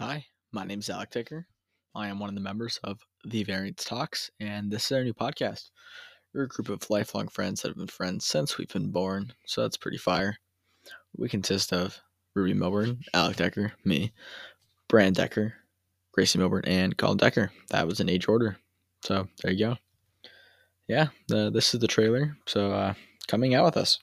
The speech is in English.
Hi, my name is Alec Decker. I am one of the members of the Varients Talks, and this is our new podcast. We're a group of lifelong friends that have been friends since we've been born, so that's pretty fire. We consist of Ruby Milburn, Alec Decker, me, Brand Decker, Gracie Milburn, and Colin Decker. That was in age order. So there you go. Yeah, the, this is the trailer. So uh, coming out with us.